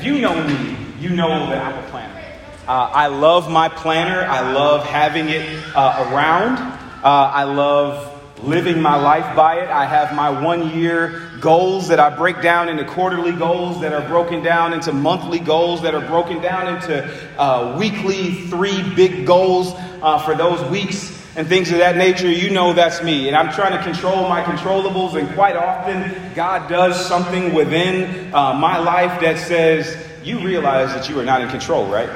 If you know me, you know that I'm a planner. Uh, I love my planner. I love having it uh, around. Uh, I love living my life by it. I have my one year goals that I break down into quarterly goals that are broken down into monthly goals that are broken down into uh, weekly three big goals uh, for those weeks and things of that nature. You know that's me. And I'm trying to control my controllables. And quite often, God does something within uh, my life that says, You realize that you are not in control, right?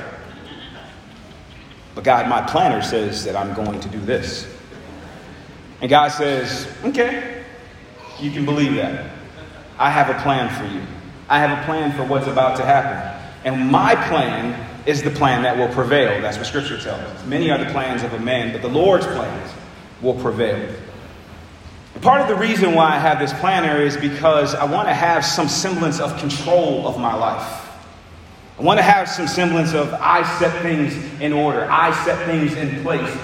But God, my planner says that I'm going to do this. And God says, okay, you can believe that. I have a plan for you. I have a plan for what's about to happen. And my plan is the plan that will prevail. That's what Scripture tells us. Many are the plans of a man, but the Lord's plans will prevail. Part of the reason why I have this planner is because I want to have some semblance of control of my life. I want to have some semblance of I set things in order, I set things in place.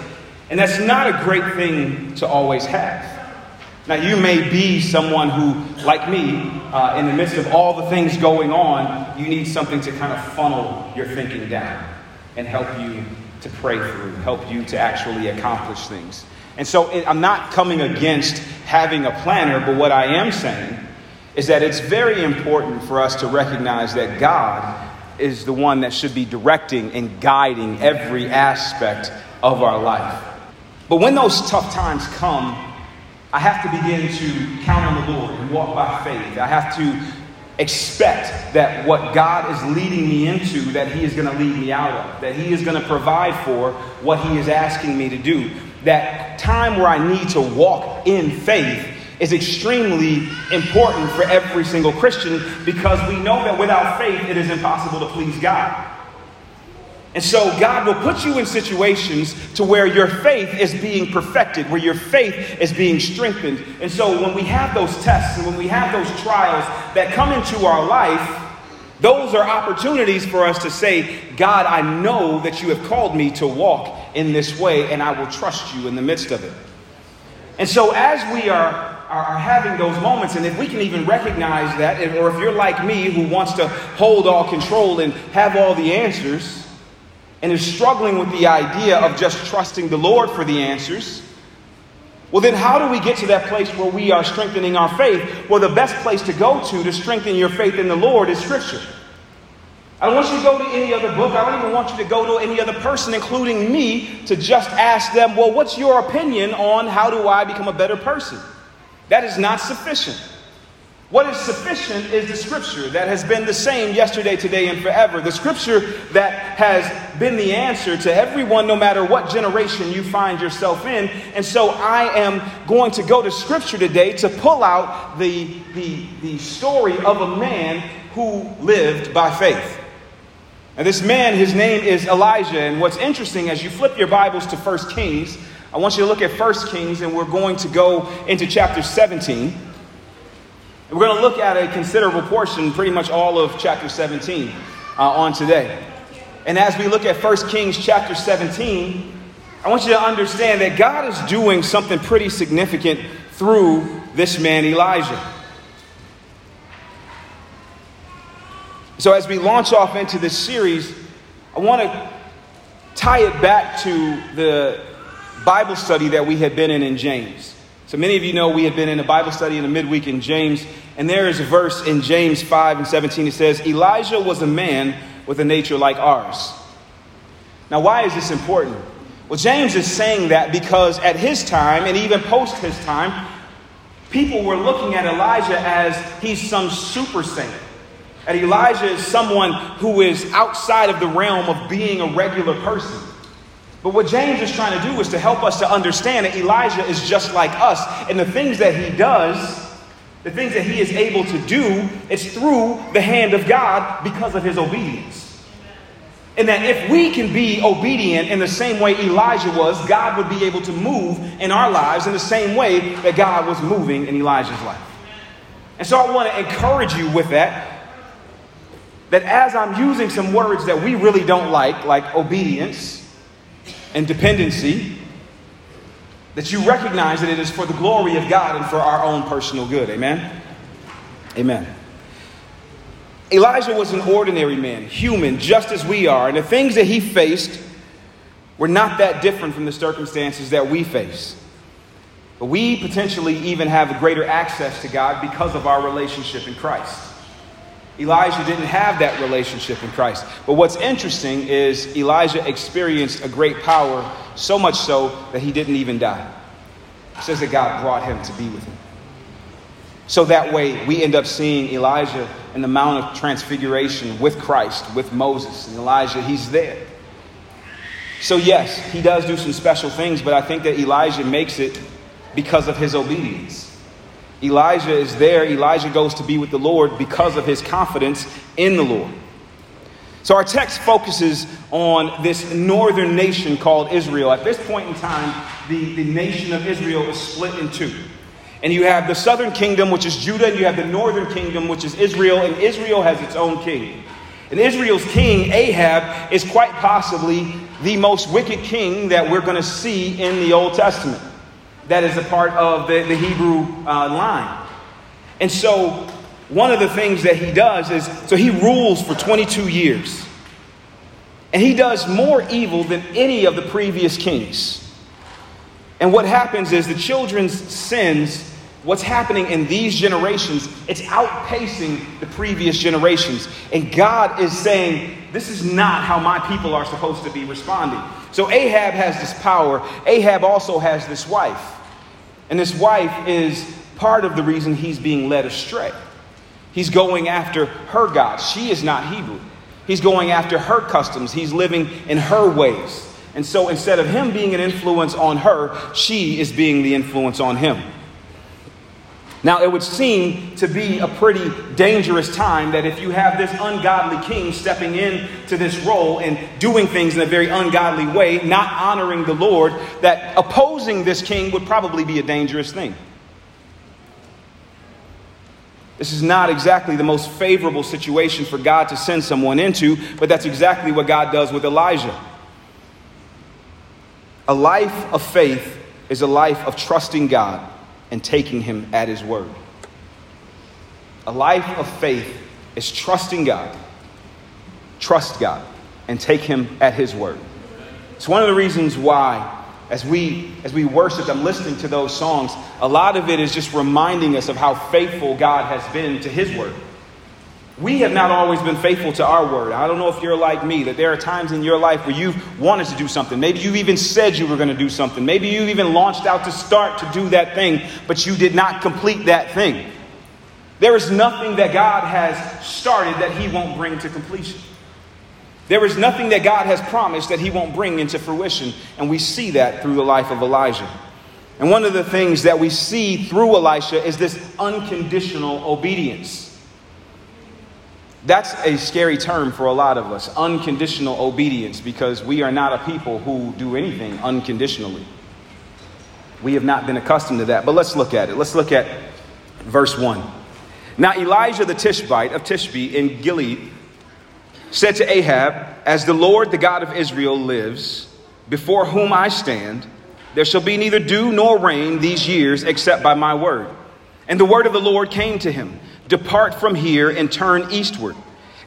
And that's not a great thing to always have. Now, you may be someone who, like me, uh, in the midst of all the things going on, you need something to kind of funnel your thinking down and help you to pray through, help you to actually accomplish things. And so I'm not coming against having a planner, but what I am saying is that it's very important for us to recognize that God is the one that should be directing and guiding every aspect of our life. But when those tough times come, I have to begin to count on the Lord and walk by faith. I have to expect that what God is leading me into, that He is going to lead me out of, that He is going to provide for what He is asking me to do. That time where I need to walk in faith is extremely important for every single Christian because we know that without faith it is impossible to please God. And so God will put you in situations to where your faith is being perfected, where your faith is being strengthened. And so when we have those tests and when we have those trials that come into our life, those are opportunities for us to say, God, I know that you have called me to walk in this way, and I will trust you in the midst of it. And so as we are, are, having those moments, and if we can even recognize that, or if you're like me who wants to hold all control and have all the answers, and is struggling with the idea of just trusting the Lord for the answers, well, then how do we get to that place where we are strengthening our faith? Well, the best place to go to to strengthen your faith in the Lord is Scripture. I don't want you to go to any other book. I don't even want you to go to any other person, including me, to just ask them, well, what's your opinion on how do I become a better person? That is not sufficient. What is sufficient is the scripture that has been the same yesterday, today, and forever. The scripture that has been the answer to everyone, no matter what generation you find yourself in. And so I am going to go to scripture today to pull out the, the, the story of a man who lived by faith. And this man, his name is Elijah. And what's interesting, as you flip your Bibles to 1 Kings, I want you to look at 1 Kings, and we're going to go into chapter 17. We're going to look at a considerable portion, pretty much all of chapter 17 uh, on today. And as we look at 1 Kings chapter 17, I want you to understand that God is doing something pretty significant through this man, Elijah. So, as we launch off into this series, I want to tie it back to the Bible study that we had been in in James. So many of you know we had been in a Bible study in the midweek in James, and there is a verse in James 5 and 17 It says, Elijah was a man with a nature like ours. Now, why is this important? Well, James is saying that because at his time, and even post his time, people were looking at Elijah as he's some super saint. And Elijah is someone who is outside of the realm of being a regular person. But what James is trying to do is to help us to understand that Elijah is just like us. And the things that he does, the things that he is able to do, it's through the hand of God because of his obedience. And that if we can be obedient in the same way Elijah was, God would be able to move in our lives in the same way that God was moving in Elijah's life. And so I want to encourage you with that. That as I'm using some words that we really don't like, like obedience, and dependency, that you recognize that it is for the glory of God and for our own personal good. Amen? Amen. Elijah was an ordinary man, human, just as we are, and the things that he faced were not that different from the circumstances that we face. But we potentially even have a greater access to God because of our relationship in Christ. Elijah didn't have that relationship in Christ. But what's interesting is Elijah experienced a great power, so much so that he didn't even die. It says that God brought him to be with him. So that way, we end up seeing Elijah in the Mount of Transfiguration with Christ, with Moses and Elijah. He's there. So, yes, he does do some special things, but I think that Elijah makes it because of his obedience. Elijah is there. Elijah goes to be with the Lord because of his confidence in the Lord. So, our text focuses on this northern nation called Israel. At this point in time, the, the nation of Israel is split in two. And you have the southern kingdom, which is Judah, and you have the northern kingdom, which is Israel, and Israel has its own king. And Israel's king, Ahab, is quite possibly the most wicked king that we're going to see in the Old Testament. That is a part of the, the Hebrew uh, line. And so, one of the things that he does is so he rules for 22 years. And he does more evil than any of the previous kings. And what happens is the children's sins what's happening in these generations, it's outpacing the previous generations. And God is saying, this is not how my people are supposed to be responding. So Ahab has this power. Ahab also has this wife. And this wife is part of the reason he's being led astray. He's going after her God. She is not Hebrew. He's going after her customs. He's living in her ways. And so instead of him being an influence on her, she is being the influence on him. Now, it would seem to be a pretty dangerous time that if you have this ungodly king stepping into this role and doing things in a very ungodly way, not honoring the Lord, that opposing this king would probably be a dangerous thing. This is not exactly the most favorable situation for God to send someone into, but that's exactly what God does with Elijah. A life of faith is a life of trusting God and taking him at his word. A life of faith is trusting God, trust God, and take him at his word. It's one of the reasons why as we as we worship i'm listening to those songs, a lot of it is just reminding us of how faithful God has been to his word we have not always been faithful to our word. I don't know if you're like me, that there are times in your life where you've wanted to do something. Maybe you even said you were going to do something. Maybe you even launched out to start to do that thing, but you did not complete that thing. There is nothing that God has started that He won't bring to completion. There is nothing that God has promised that He won't bring into fruition, and we see that through the life of Elijah. And one of the things that we see through Elisha is this unconditional obedience. That's a scary term for a lot of us unconditional obedience because we are not a people who do anything unconditionally. We have not been accustomed to that. But let's look at it. Let's look at verse 1. Now, Elijah the Tishbite of Tishbe in Gilead said to Ahab, As the Lord, the God of Israel, lives, before whom I stand, there shall be neither dew nor rain these years except by my word. And the word of the Lord came to him. Depart from here and turn eastward,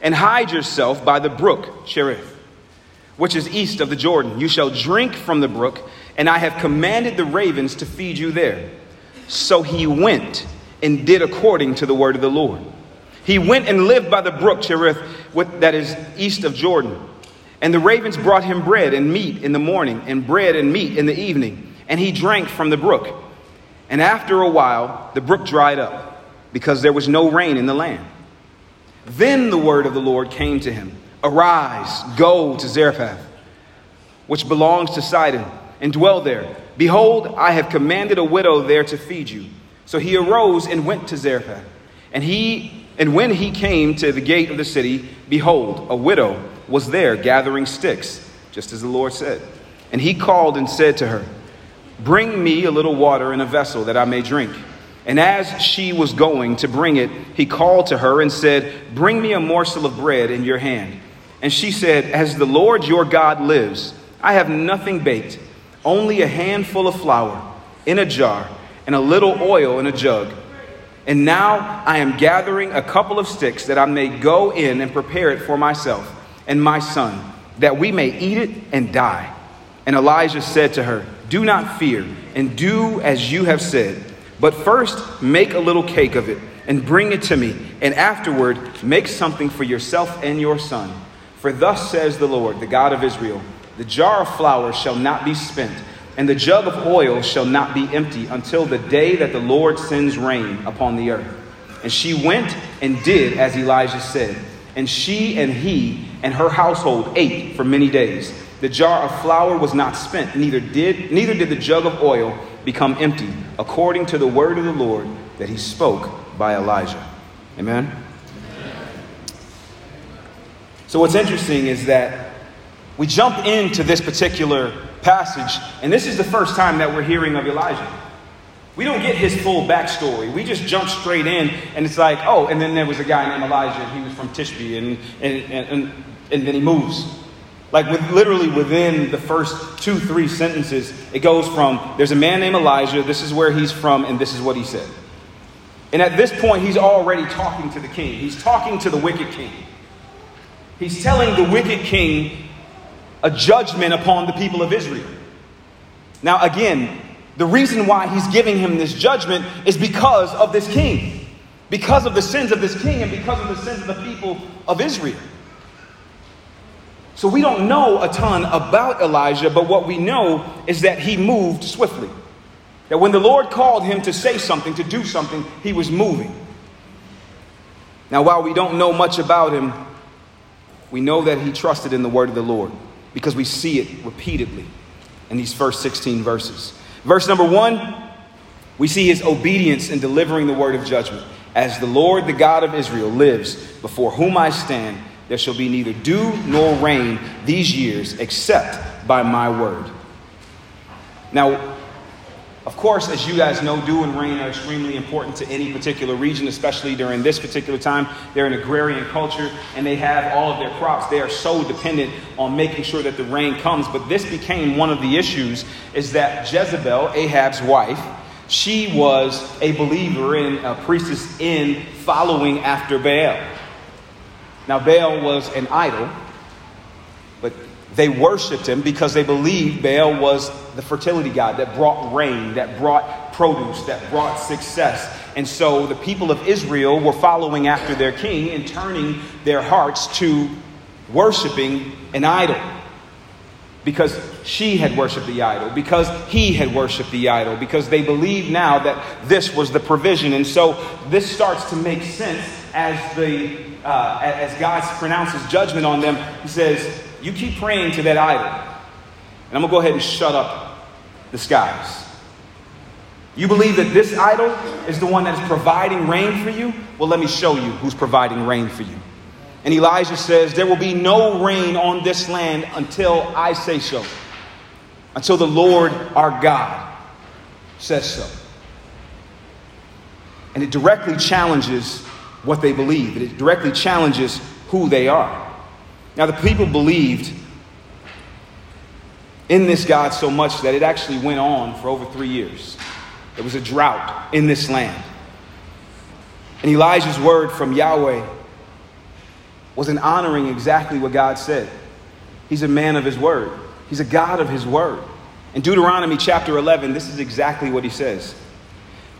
and hide yourself by the brook Cherith, which is east of the Jordan. You shall drink from the brook, and I have commanded the ravens to feed you there. So he went and did according to the word of the Lord. He went and lived by the brook Cherith, that is east of Jordan. And the ravens brought him bread and meat in the morning, and bread and meat in the evening, and he drank from the brook. And after a while, the brook dried up because there was no rain in the land. Then the word of the Lord came to him Arise, go to Zarephath, which belongs to Sidon, and dwell there. Behold, I have commanded a widow there to feed you. So he arose and went to Zarephath. And he and when he came to the gate of the city, behold, a widow was there gathering sticks, just as the Lord said. And he called and said to her, Bring me a little water in a vessel that I may drink. And as she was going to bring it, he called to her and said, Bring me a morsel of bread in your hand. And she said, As the Lord your God lives, I have nothing baked, only a handful of flour in a jar and a little oil in a jug. And now I am gathering a couple of sticks that I may go in and prepare it for myself and my son, that we may eat it and die. And Elijah said to her, Do not fear, and do as you have said. But first make a little cake of it and bring it to me, and afterward make something for yourself and your son. For thus says the Lord, the God of Israel The jar of flour shall not be spent, and the jug of oil shall not be empty until the day that the Lord sends rain upon the earth. And she went and did as Elijah said. And she and he and her household ate for many days. The jar of flour was not spent, neither did, neither did the jug of oil become empty, according to the word of the Lord that he spoke by Elijah. Amen? So, what's interesting is that we jump into this particular passage, and this is the first time that we're hearing of Elijah. We don't get his full backstory. We just jump straight in, and it's like, oh, and then there was a guy named Elijah, and he was from Tishbe, and, and, and, and then he moves. Like with, literally within the first two, three sentences, it goes from there's a man named Elijah, this is where he's from, and this is what he said. And at this point, he's already talking to the king. He's talking to the wicked king. He's telling the wicked king a judgment upon the people of Israel. Now, again, the reason why he's giving him this judgment is because of this king, because of the sins of this king, and because of the sins of the people of Israel. So we don't know a ton about Elijah, but what we know is that he moved swiftly. That when the Lord called him to say something, to do something, he was moving. Now, while we don't know much about him, we know that he trusted in the word of the Lord because we see it repeatedly in these first 16 verses. Verse number one, we see his obedience in delivering the word of judgment. As the Lord, the God of Israel, lives, before whom I stand, there shall be neither dew nor rain these years except by my word. Now, of course, as you guys know, dew and rain are extremely important to any particular region, especially during this particular time. They're an agrarian culture and they have all of their crops. They are so dependent on making sure that the rain comes. But this became one of the issues is that Jezebel, Ahab's wife, she was a believer and a priestess in following after Baal. Now, Baal was an idol, but they worshiped him because they believed Baal was the fertility god that brought rain, that brought produce, that brought success. And so the people of Israel were following after their king and turning their hearts to worshiping an idol. Because she had worshiped the idol, because he had worshiped the idol, because they believed now that this was the provision. And so this starts to make sense as the uh, as God pronounces judgment on them, he says, You keep praying to that idol. And I'm going to go ahead and shut up the skies. You believe that this idol is the one that is providing rain for you? Well, let me show you who's providing rain for you. And Elijah says, There will be no rain on this land until I say so, until the Lord our God says so. And it directly challenges what they believe. It directly challenges who they are. Now, the people believed in this God so much that it actually went on for over three years. There was a drought in this land. And Elijah's word from Yahweh was in honoring exactly what God said. He's a man of his word, he's a God of his word. In Deuteronomy chapter 11, this is exactly what he says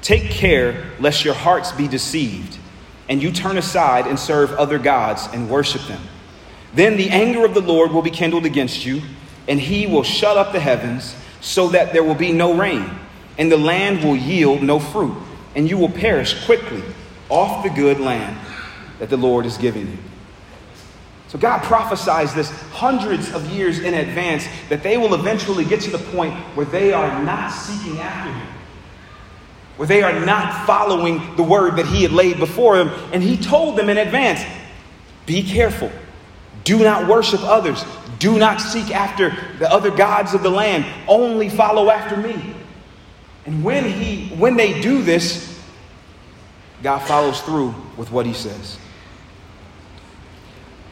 Take care lest your hearts be deceived and you turn aside and serve other gods and worship them. Then the anger of the Lord will be kindled against you, and he will shut up the heavens so that there will be no rain, and the land will yield no fruit, and you will perish quickly off the good land that the Lord is giving you. So God prophesies this hundreds of years in advance that they will eventually get to the point where they are not seeking after him where they are not following the word that he had laid before them. And he told them in advance be careful. Do not worship others. Do not seek after the other gods of the land. Only follow after me. And when, he, when they do this, God follows through with what he says.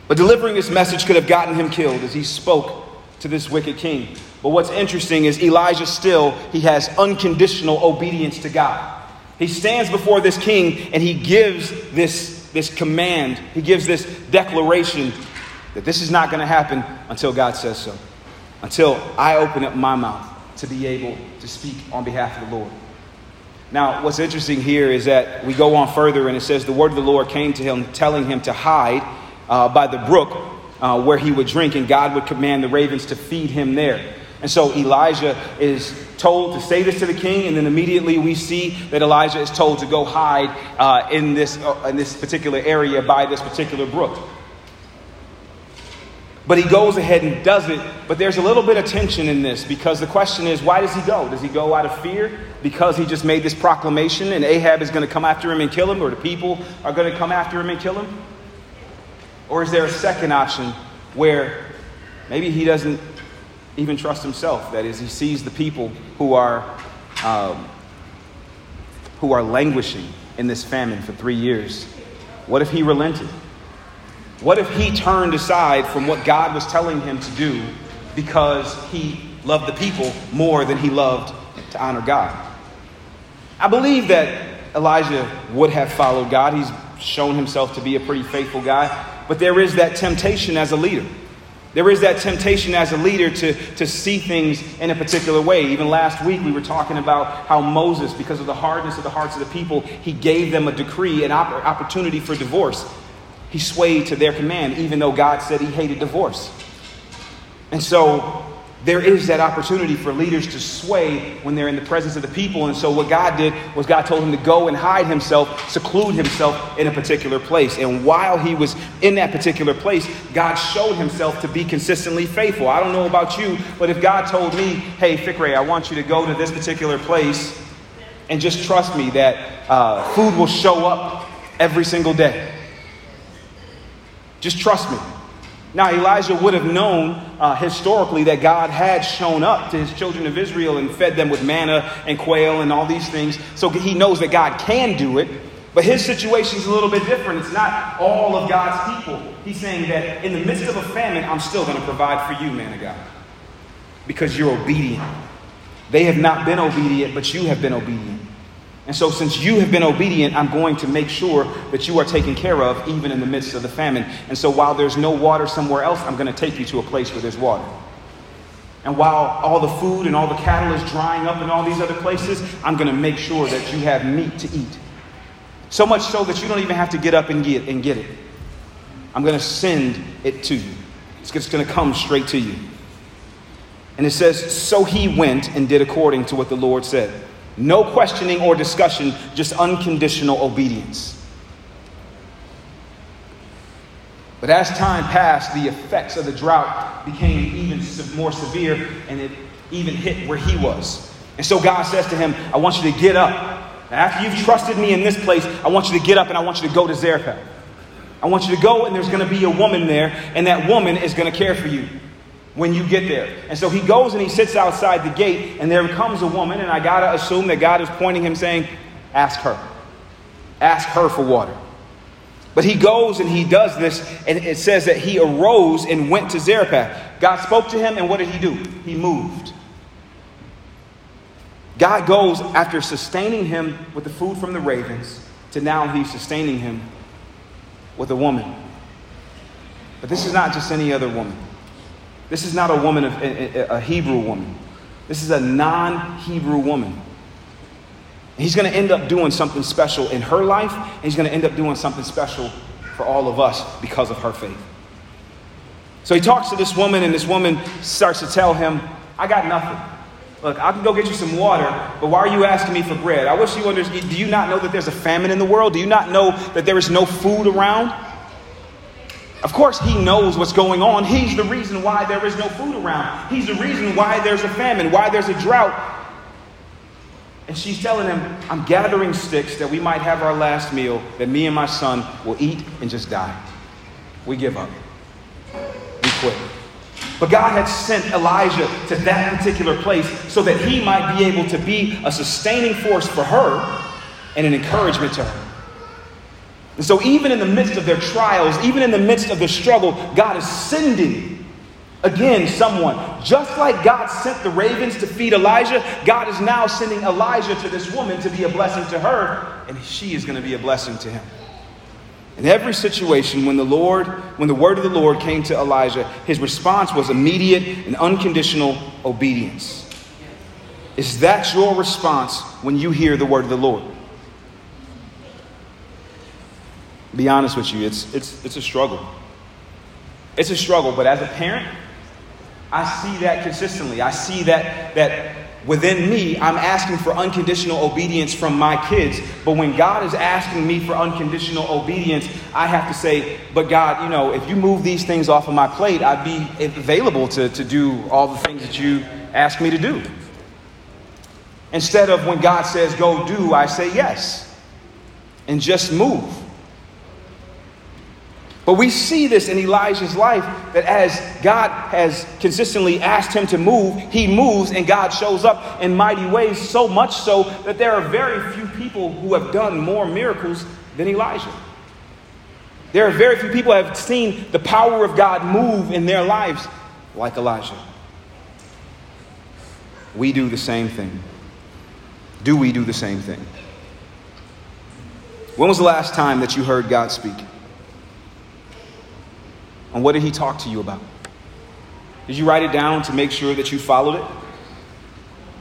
But delivering this message could have gotten him killed as he spoke to this wicked king. But what's interesting is Elijah still, he has unconditional obedience to God. He stands before this king and he gives this, this command, he gives this declaration that this is not going to happen until God says so, until I open up my mouth to be able to speak on behalf of the Lord. Now, what's interesting here is that we go on further and it says the word of the Lord came to him, telling him to hide uh, by the brook uh, where he would drink, and God would command the ravens to feed him there. And so Elijah is told to say this to the king, and then immediately we see that Elijah is told to go hide uh, in, this, uh, in this particular area by this particular brook. But he goes ahead and does it. But there's a little bit of tension in this because the question is why does he go? Does he go out of fear because he just made this proclamation and Ahab is going to come after him and kill him, or the people are going to come after him and kill him? Or is there a second option where maybe he doesn't even trust himself? That is, he sees the people who are, um, who are languishing in this famine for three years. What if he relented? What if he turned aside from what God was telling him to do because he loved the people more than he loved to honor God? I believe that Elijah would have followed God. He's shown himself to be a pretty faithful guy. But there is that temptation as a leader. There is that temptation as a leader to, to see things in a particular way. Even last week, we were talking about how Moses, because of the hardness of the hearts of the people, he gave them a decree, an opportunity for divorce he swayed to their command, even though God said he hated divorce. And so there is that opportunity for leaders to sway when they're in the presence of the people. And so what God did was God told him to go and hide himself, seclude himself in a particular place. And while he was in that particular place, God showed himself to be consistently faithful. I don't know about you, but if God told me, hey, Fikre, I want you to go to this particular place and just trust me that uh, food will show up every single day. Just trust me. Now, Elijah would have known uh, historically that God had shown up to his children of Israel and fed them with manna and quail and all these things. So he knows that God can do it. But his situation is a little bit different. It's not all of God's people. He's saying that in the midst of a famine, I'm still going to provide for you, man of God, because you're obedient. They have not been obedient, but you have been obedient. And so, since you have been obedient, I'm going to make sure that you are taken care of even in the midst of the famine. And so, while there's no water somewhere else, I'm going to take you to a place where there's water. And while all the food and all the cattle is drying up in all these other places, I'm going to make sure that you have meat to eat. So much so that you don't even have to get up and get, and get it. I'm going to send it to you. It's going to come straight to you. And it says, So he went and did according to what the Lord said. No questioning or discussion, just unconditional obedience. But as time passed, the effects of the drought became even more severe, and it even hit where he was. And so God says to him, I want you to get up. After you've trusted me in this place, I want you to get up and I want you to go to Zarephath. I want you to go, and there's going to be a woman there, and that woman is going to care for you when you get there. And so he goes and he sits outside the gate, and there comes a woman, and I gotta assume that God is pointing him saying, Ask her. Ask her for water. But he goes and he does this, and it says that he arose and went to Zarephath. God spoke to him, and what did he do? He moved. God goes after sustaining him with the food from the ravens to now he's sustaining him with a woman. But this is not just any other woman. This is not a woman, of, a, Hebrew woman. This is a non Hebrew woman. He's going to end up doing something special in her life, and he's going to end up doing something special for all of us because of her faith. So he talks to this woman, and this woman starts to tell him, I got nothing. Look, I can go get you some water, but why are you asking me for bread? I wish you understood. Do you not know that there's a famine in the world? Do you not know that there is no food around? Of course, he knows what's going on. He's the reason why there is no food around. He's the reason why there's a famine, why there's a drought. And she's telling him, I'm gathering sticks that we might have our last meal, that me and my son will eat and just die. We give up. We quit. But God had sent Elijah to that particular place so that he might be able to be a sustaining force for her and an encouragement to her. And so, even in the midst of their trials, even in the midst of their struggle, God is sending Again, someone, just like God sent the ravens to feed Elijah, God is now sending Elijah to this woman to be a blessing to her, and she is going to be a blessing to him. In every situation, when the Lord, when the word of the Lord came to Elijah, his response was immediate and unconditional obedience. Is that your response when you hear the word of the Lord? Be honest with you, it's, it's, it's a struggle. It's a struggle, but as a parent, I see that consistently. I see that, that within me, I'm asking for unconditional obedience from my kids. But when God is asking me for unconditional obedience, I have to say, but God, you know, if you move these things off of my plate, I'd be available to, to do all the things that you ask me to do. Instead of when God says go do, I say yes and just move. But we see this in Elijah's life that as God has consistently asked him to move, he moves and God shows up in mighty ways, so much so that there are very few people who have done more miracles than Elijah. There are very few people who have seen the power of God move in their lives like Elijah. We do the same thing. Do we do the same thing? When was the last time that you heard God speak? And what did he talk to you about? Did you write it down to make sure that you followed it?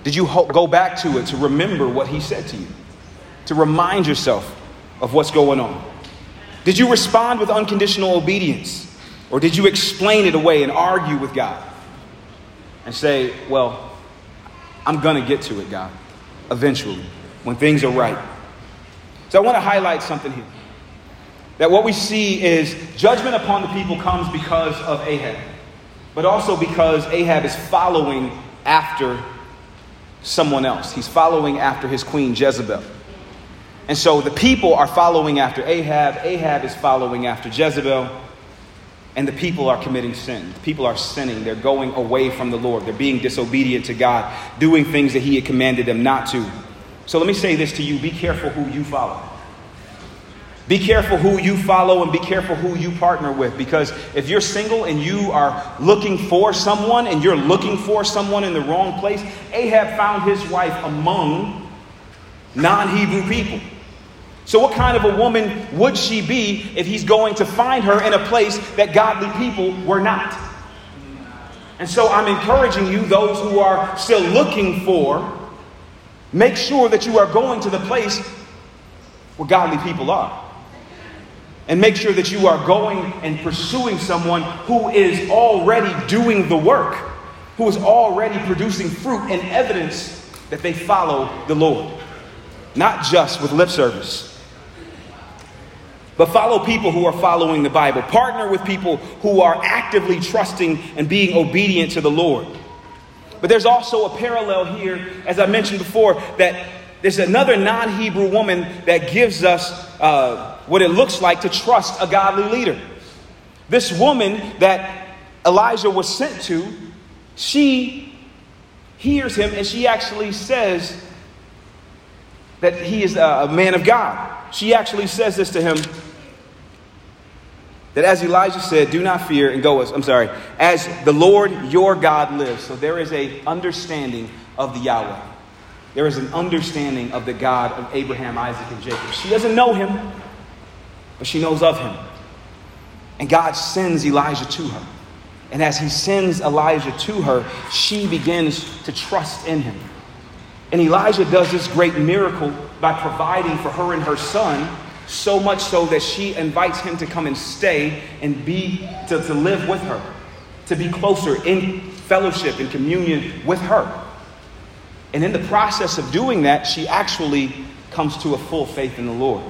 Did you go back to it to remember what he said to you? To remind yourself of what's going on? Did you respond with unconditional obedience? Or did you explain it away and argue with God? And say, well, I'm going to get to it, God, eventually, when things are right. So I want to highlight something here. That what we see is judgment upon the people comes because of Ahab, but also because Ahab is following after someone else. He's following after his queen Jezebel. And so the people are following after Ahab, Ahab is following after Jezebel, and the people are committing sin. The people are sinning. They're going away from the Lord. They're being disobedient to God, doing things that He had commanded them not to. So let me say this to you be careful who you follow. Be careful who you follow and be careful who you partner with because if you're single and you are looking for someone and you're looking for someone in the wrong place, Ahab found his wife among non Hebrew people. So, what kind of a woman would she be if he's going to find her in a place that godly people were not? And so, I'm encouraging you, those who are still looking for, make sure that you are going to the place where godly people are. And make sure that you are going and pursuing someone who is already doing the work, who is already producing fruit and evidence that they follow the Lord. Not just with lip service, but follow people who are following the Bible. Partner with people who are actively trusting and being obedient to the Lord. But there's also a parallel here, as I mentioned before, that there's another non Hebrew woman that gives us uh, what it looks like to trust a godly leader. This woman that Elijah was sent to, she hears him and she actually says that he is a man of God. She actually says this to him that as Elijah said, do not fear and go, as I'm sorry, as the Lord your God lives. So there is a understanding of the Yahweh. There is an understanding of the God of Abraham, Isaac, and Jacob. She doesn't know him, but she knows of him. And God sends Elijah to her. And as he sends Elijah to her, she begins to trust in him. And Elijah does this great miracle by providing for her and her son, so much so that she invites him to come and stay and be to, to live with her, to be closer in fellowship and communion with her. And in the process of doing that, she actually comes to a full faith in the Lord.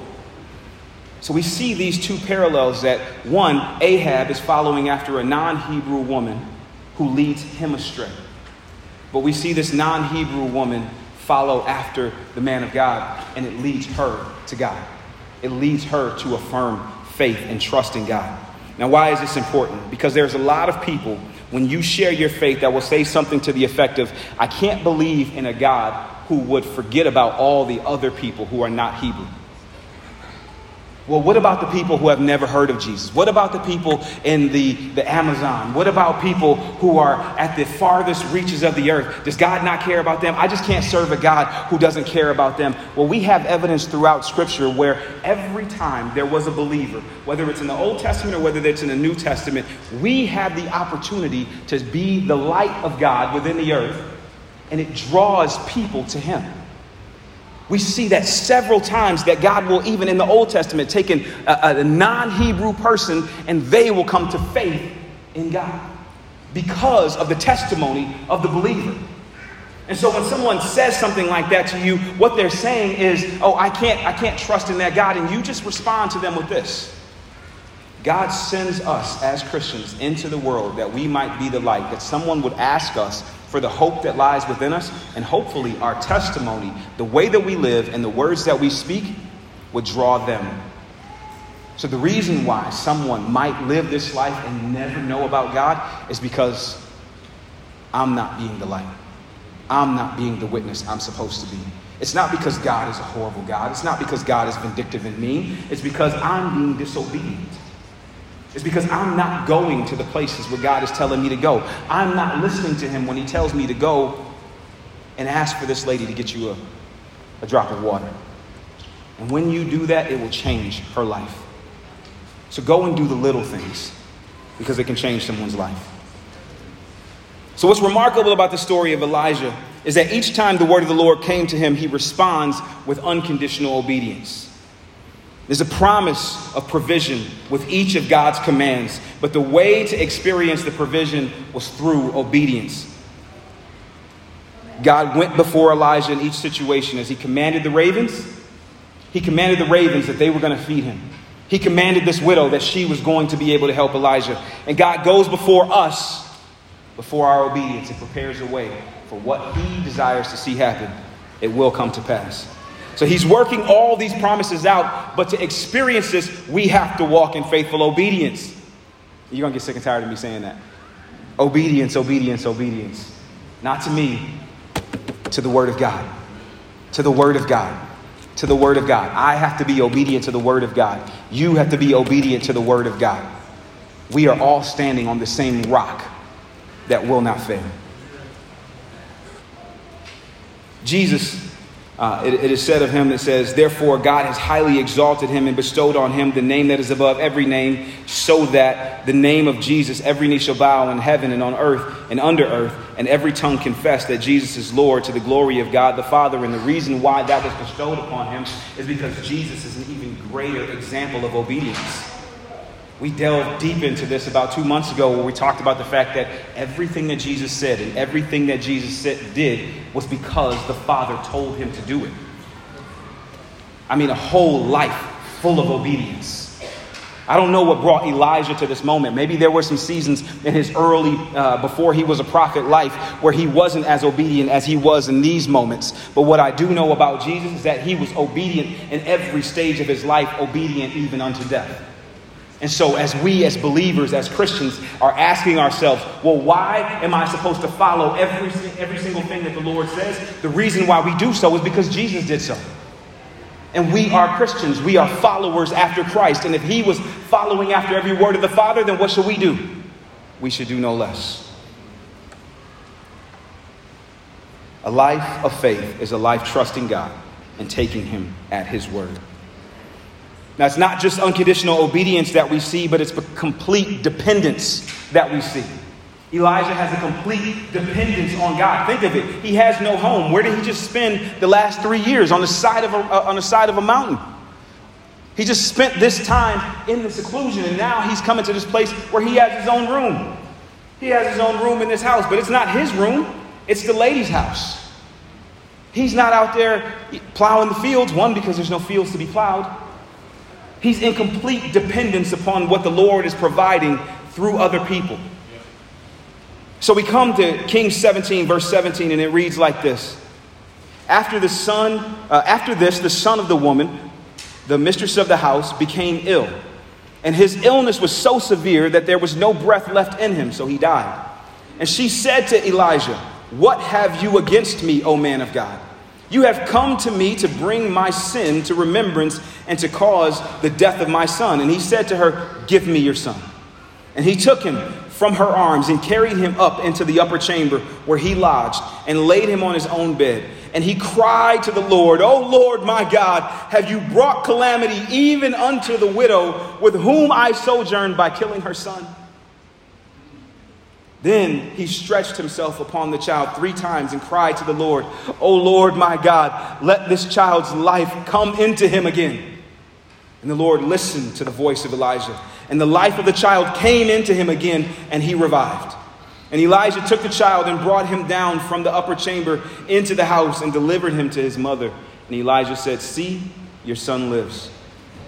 So we see these two parallels that one, Ahab is following after a non Hebrew woman who leads him astray. But we see this non Hebrew woman follow after the man of God, and it leads her to God. It leads her to a firm faith and trust in God. Now, why is this important? Because there's a lot of people when you share your faith that will say something to the effect of, I can't believe in a God who would forget about all the other people who are not Hebrew. Well, what about the people who have never heard of Jesus? What about the people in the, the Amazon? What about people who are at the farthest reaches of the earth? Does God not care about them? I just can't serve a God who doesn't care about them. Well, we have evidence throughout Scripture where every time there was a believer, whether it's in the Old Testament or whether it's in the New Testament, we have the opportunity to be the light of God within the earth, and it draws people to Him. We see that several times that God will, even in the Old Testament, take a, a non Hebrew person and they will come to faith in God because of the testimony of the believer. And so when someone says something like that to you, what they're saying is, "Oh, I can't I can't trust in that God." And you just respond to them with this. God sends us as Christians into the world that we might be the light, that someone would ask us for the hope that lies within us, and hopefully our testimony, the way that we live, and the words that we speak would draw them. So, the reason why someone might live this life and never know about God is because I'm not being the light. I'm not being the witness I'm supposed to be. It's not because God is a horrible God. It's not because God is vindictive and mean. It's because I'm being disobedient. It's because I'm not going to the places where God is telling me to go. I'm not listening to Him when He tells me to go and ask for this lady to get you a, a drop of water. And when you do that, it will change her life. So go and do the little things because it can change someone's life. So, what's remarkable about the story of Elijah is that each time the word of the Lord came to him, he responds with unconditional obedience. There's a promise of provision with each of God's commands, but the way to experience the provision was through obedience. God went before Elijah in each situation as he commanded the ravens. He commanded the ravens that they were going to feed him. He commanded this widow that she was going to be able to help Elijah. And God goes before us, before our obedience, and prepares a way for what he desires to see happen. It will come to pass. So he's working all these promises out, but to experience this, we have to walk in faithful obedience. You're going to get sick and tired of me saying that. Obedience, obedience, obedience. Not to me, to the Word of God. To the Word of God. To the Word of God. I have to be obedient to the Word of God. You have to be obedient to the Word of God. We are all standing on the same rock that will not fail. Jesus uh, it, it is said of him that says, Therefore, God has highly exalted him and bestowed on him the name that is above every name, so that the name of Jesus every knee shall bow in heaven and on earth and under earth, and every tongue confess that Jesus is Lord to the glory of God the Father. And the reason why that was bestowed upon him is because Jesus is an even greater example of obedience. We delved deep into this about two months ago where we talked about the fact that everything that Jesus said and everything that Jesus said, did was because the Father told him to do it. I mean, a whole life full of obedience. I don't know what brought Elijah to this moment. Maybe there were some seasons in his early, uh, before he was a prophet life, where he wasn't as obedient as he was in these moments. But what I do know about Jesus is that he was obedient in every stage of his life, obedient even unto death. And so, as we as believers, as Christians, are asking ourselves, well, why am I supposed to follow every, every single thing that the Lord says? The reason why we do so is because Jesus did so. And we are Christians. We are followers after Christ. And if He was following after every word of the Father, then what should we do? We should do no less. A life of faith is a life trusting God and taking Him at His word. Now, it's not just unconditional obedience that we see, but it's complete dependence that we see. Elijah has a complete dependence on God. Think of it. He has no home. Where did he just spend the last three years? On the side of a, uh, on the side of a mountain. He just spent this time in the seclusion, and now he's coming to this place where he has his own room. He has his own room in this house, but it's not his room, it's the lady's house. He's not out there plowing the fields, one, because there's no fields to be plowed. He's in complete dependence upon what the Lord is providing through other people. So we come to Kings 17, verse 17, and it reads like this After the son, uh, after this, the son of the woman, the mistress of the house, became ill. And his illness was so severe that there was no breath left in him, so he died. And she said to Elijah, What have you against me, O man of God? You have come to me to bring my sin to remembrance and to cause the death of my son. And he said to her, Give me your son. And he took him from her arms and carried him up into the upper chamber where he lodged and laid him on his own bed. And he cried to the Lord, O Lord my God, have you brought calamity even unto the widow with whom I sojourned by killing her son? Then he stretched himself upon the child three times and cried to the Lord, O Lord my God, let this child's life come into him again. And the Lord listened to the voice of Elijah. And the life of the child came into him again, and he revived. And Elijah took the child and brought him down from the upper chamber into the house and delivered him to his mother. And Elijah said, See, your son lives.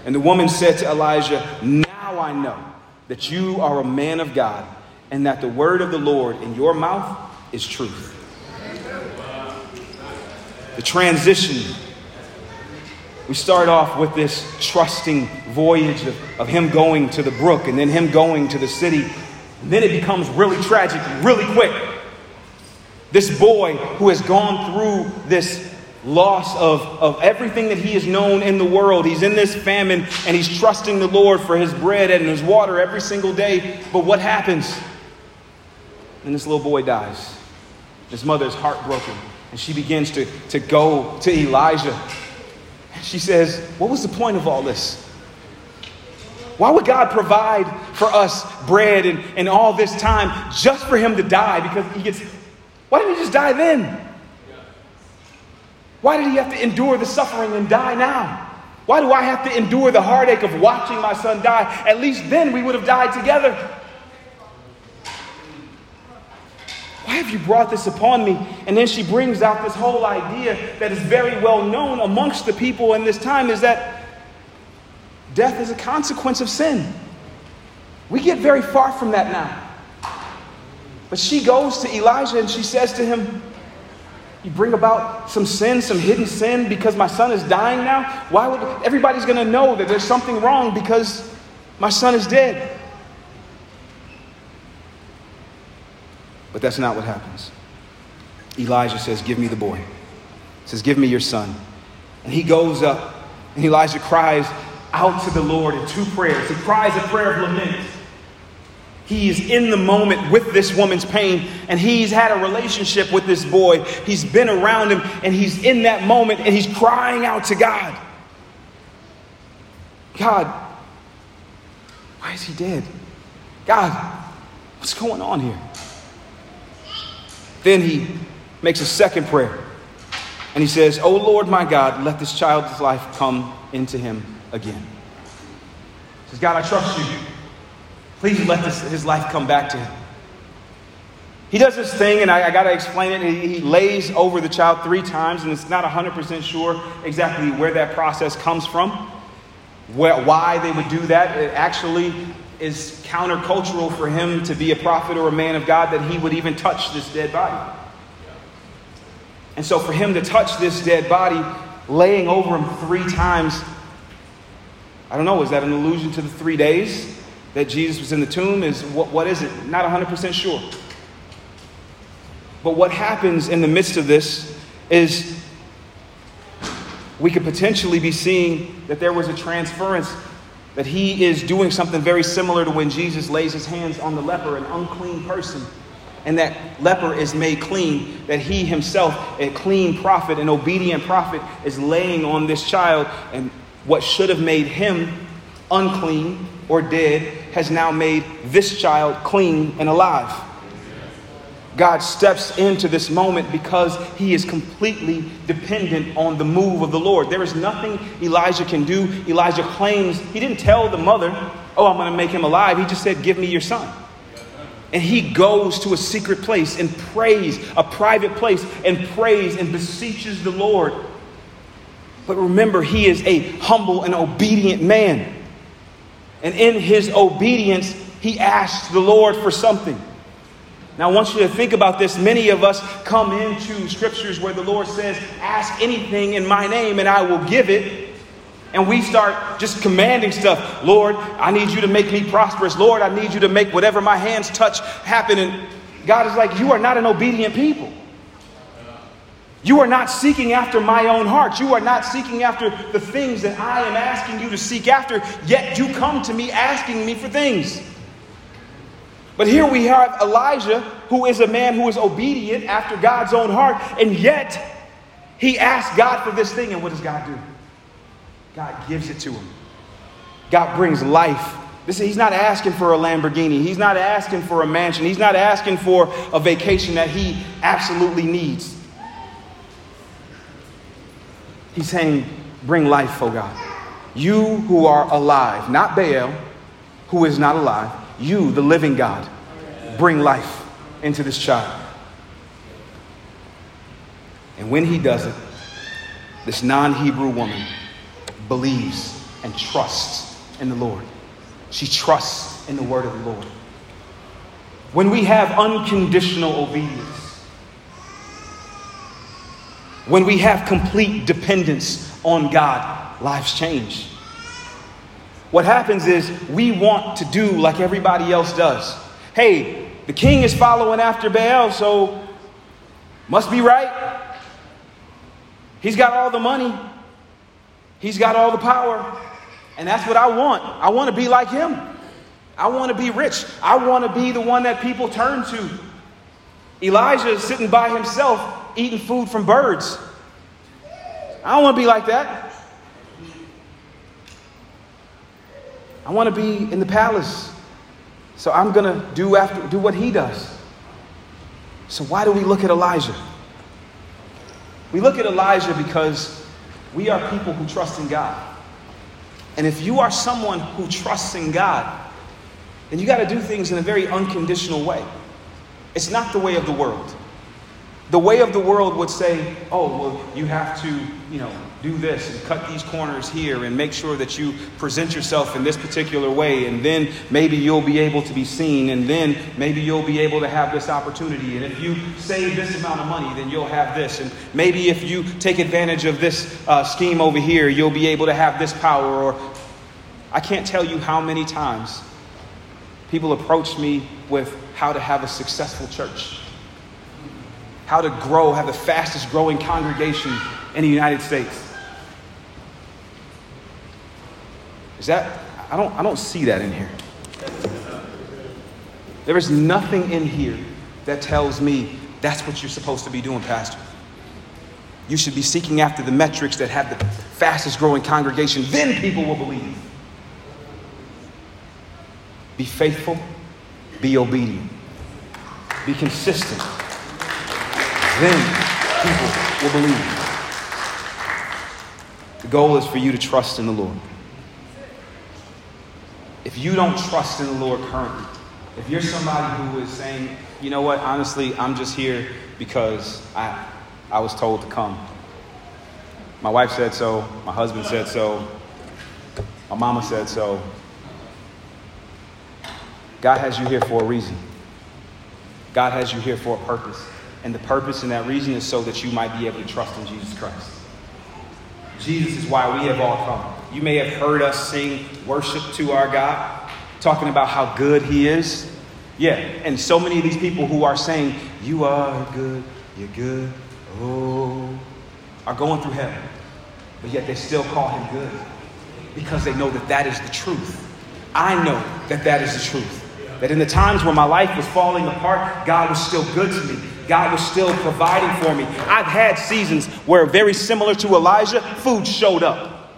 And the woman said to Elijah, Now I know that you are a man of God, and that the word of the Lord in your mouth is truth. The transition we start off with this trusting voyage of, of him going to the brook and then him going to the city. And then it becomes really tragic really quick. This boy who has gone through this loss of, of everything that he has known in the world. He's in this famine and he's trusting the Lord for his bread and his water every single day. But what happens? And this little boy dies. His mother is heartbroken and she begins to, to go to Elijah she says, What was the point of all this? Why would God provide for us bread and, and all this time just for him to die? Because he gets, why didn't he just die then? Why did he have to endure the suffering and die now? Why do I have to endure the heartache of watching my son die? At least then we would have died together. Why have you brought this upon me? And then she brings out this whole idea that is very well known amongst the people in this time is that death is a consequence of sin. We get very far from that now. But she goes to Elijah and she says to him, You bring about some sin, some hidden sin, because my son is dying now? Why would everybody's gonna know that there's something wrong because my son is dead? But that's not what happens. Elijah says, Give me the boy. He says, Give me your son. And he goes up, and Elijah cries out to the Lord in two prayers. He cries a prayer of lament. He is in the moment with this woman's pain, and he's had a relationship with this boy. He's been around him, and he's in that moment, and he's crying out to God God, why is he dead? God, what's going on here? Then he makes a second prayer. And he says, Oh Lord my God, let this child's life come into him again. He says, God, I trust you. Please let this, his life come back to him. He does this thing, and I, I got to explain it. He, he, lays over the child three times, and it's not 100% sure exactly where that process comes from, where, why they would do that. It actually is countercultural for him to be a prophet or a man of God that he would even touch this dead body. And so, for him to touch this dead body, laying over him three times, I don't know, is that an allusion to the three days that Jesus was in the tomb? Is what, what is it? Not 100% sure. But what happens in the midst of this is we could potentially be seeing that there was a transference that he is doing something very similar to when Jesus lays his hands on the leper, an unclean person, and that leper is made clean, that he himself, a clean prophet, an obedient prophet, is laying on this child, and what should have made him unclean or dead has now made this child clean and alive. God steps into this moment because he is completely dependent on the move of the Lord. There is nothing Elijah can do. Elijah claims he didn't tell the mother, Oh, I'm going to make him alive. He just said, Give me your son. And he goes to a secret place and prays, a private place, and prays and beseeches the Lord. But remember, he is a humble and obedient man. And in his obedience, he asks the Lord for something. Now, I want you to think about this. Many of us come into scriptures where the Lord says, Ask anything in my name and I will give it. And we start just commanding stuff. Lord, I need you to make me prosperous. Lord, I need you to make whatever my hands touch happen. And God is like, You are not an obedient people. You are not seeking after my own heart. You are not seeking after the things that I am asking you to seek after, yet you come to me asking me for things. But here we have Elijah, who is a man who is obedient after God's own heart, and yet he asks God for this thing, and what does God do? God gives it to him. God brings life. This, he's not asking for a Lamborghini. He's not asking for a mansion. He's not asking for a vacation that he absolutely needs. He's saying, Bring life, oh God. You who are alive, not Baal, who is not alive, you, the living God, bring life into this child. And when he does it, this non Hebrew woman believes and trusts in the Lord. She trusts in the word of the Lord. When we have unconditional obedience, when we have complete dependence on God, lives change. What happens is we want to do like everybody else does. Hey, the king is following after Baal, so must be right. He's got all the money, he's got all the power. And that's what I want. I want to be like him. I want to be rich. I want to be the one that people turn to. Elijah is sitting by himself eating food from birds. I don't want to be like that. I want to be in the palace. So I'm going to do after do what he does. So why do we look at Elijah? We look at Elijah because we are people who trust in God. And if you are someone who trusts in God, then you got to do things in a very unconditional way. It's not the way of the world. The way of the world would say, oh, well, you have to, you know, do this and cut these corners here and make sure that you present yourself in this particular way. And then maybe you'll be able to be seen. And then maybe you'll be able to have this opportunity. And if you save this amount of money, then you'll have this. And maybe if you take advantage of this uh, scheme over here, you'll be able to have this power. Or I can't tell you how many times people approach me with how to have a successful church how to grow, have the fastest growing congregation in the United States. Is that, I don't, I don't see that in here. There is nothing in here that tells me that's what you're supposed to be doing, Pastor. You should be seeking after the metrics that have the fastest growing congregation. Then people will believe. Be faithful, be obedient, be consistent then people will believe. The goal is for you to trust in the Lord. If you don't trust in the Lord currently, if you're somebody who is saying, you know what, honestly, I'm just here because I, I was told to come. My wife said so, my husband said so, my mama said so. God has you here for a reason. God has you here for a purpose. And the purpose and that reason is so that you might be able to trust in Jesus Christ. Jesus is why we have all come. You may have heard us sing worship to our God, talking about how good He is. Yeah, and so many of these people who are saying, You are good, you're good, oh, are going through heaven. But yet they still call Him good because they know that that is the truth. I know that that is the truth. That in the times when my life was falling apart, God was still good to me. God was still providing for me. I've had seasons where, very similar to Elijah, food showed up.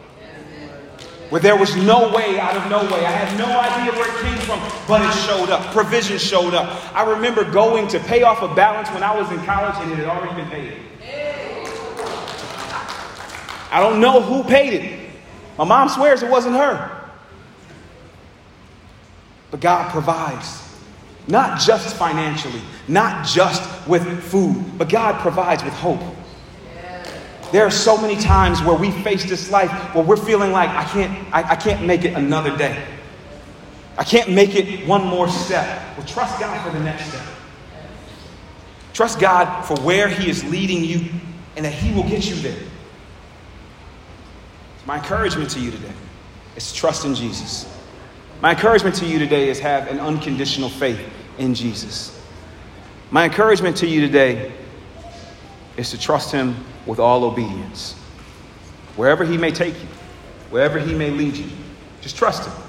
Where there was no way out of no way. I had no idea where it came from, but it showed up. Provision showed up. I remember going to pay off a balance when I was in college and it had already been paid. I don't know who paid it. My mom swears it wasn't her. But God provides. Not just financially, not just with food, but God provides with hope. There are so many times where we face this life where we're feeling like I can't, I, I can't make it another day. I can't make it one more step. Well, trust God for the next step. Trust God for where He is leading you and that He will get you there. My encouragement to you today is trust in Jesus. My encouragement to you today is have an unconditional faith in Jesus. My encouragement to you today is to trust Him with all obedience. Wherever He may take you, wherever He may lead you, just trust Him.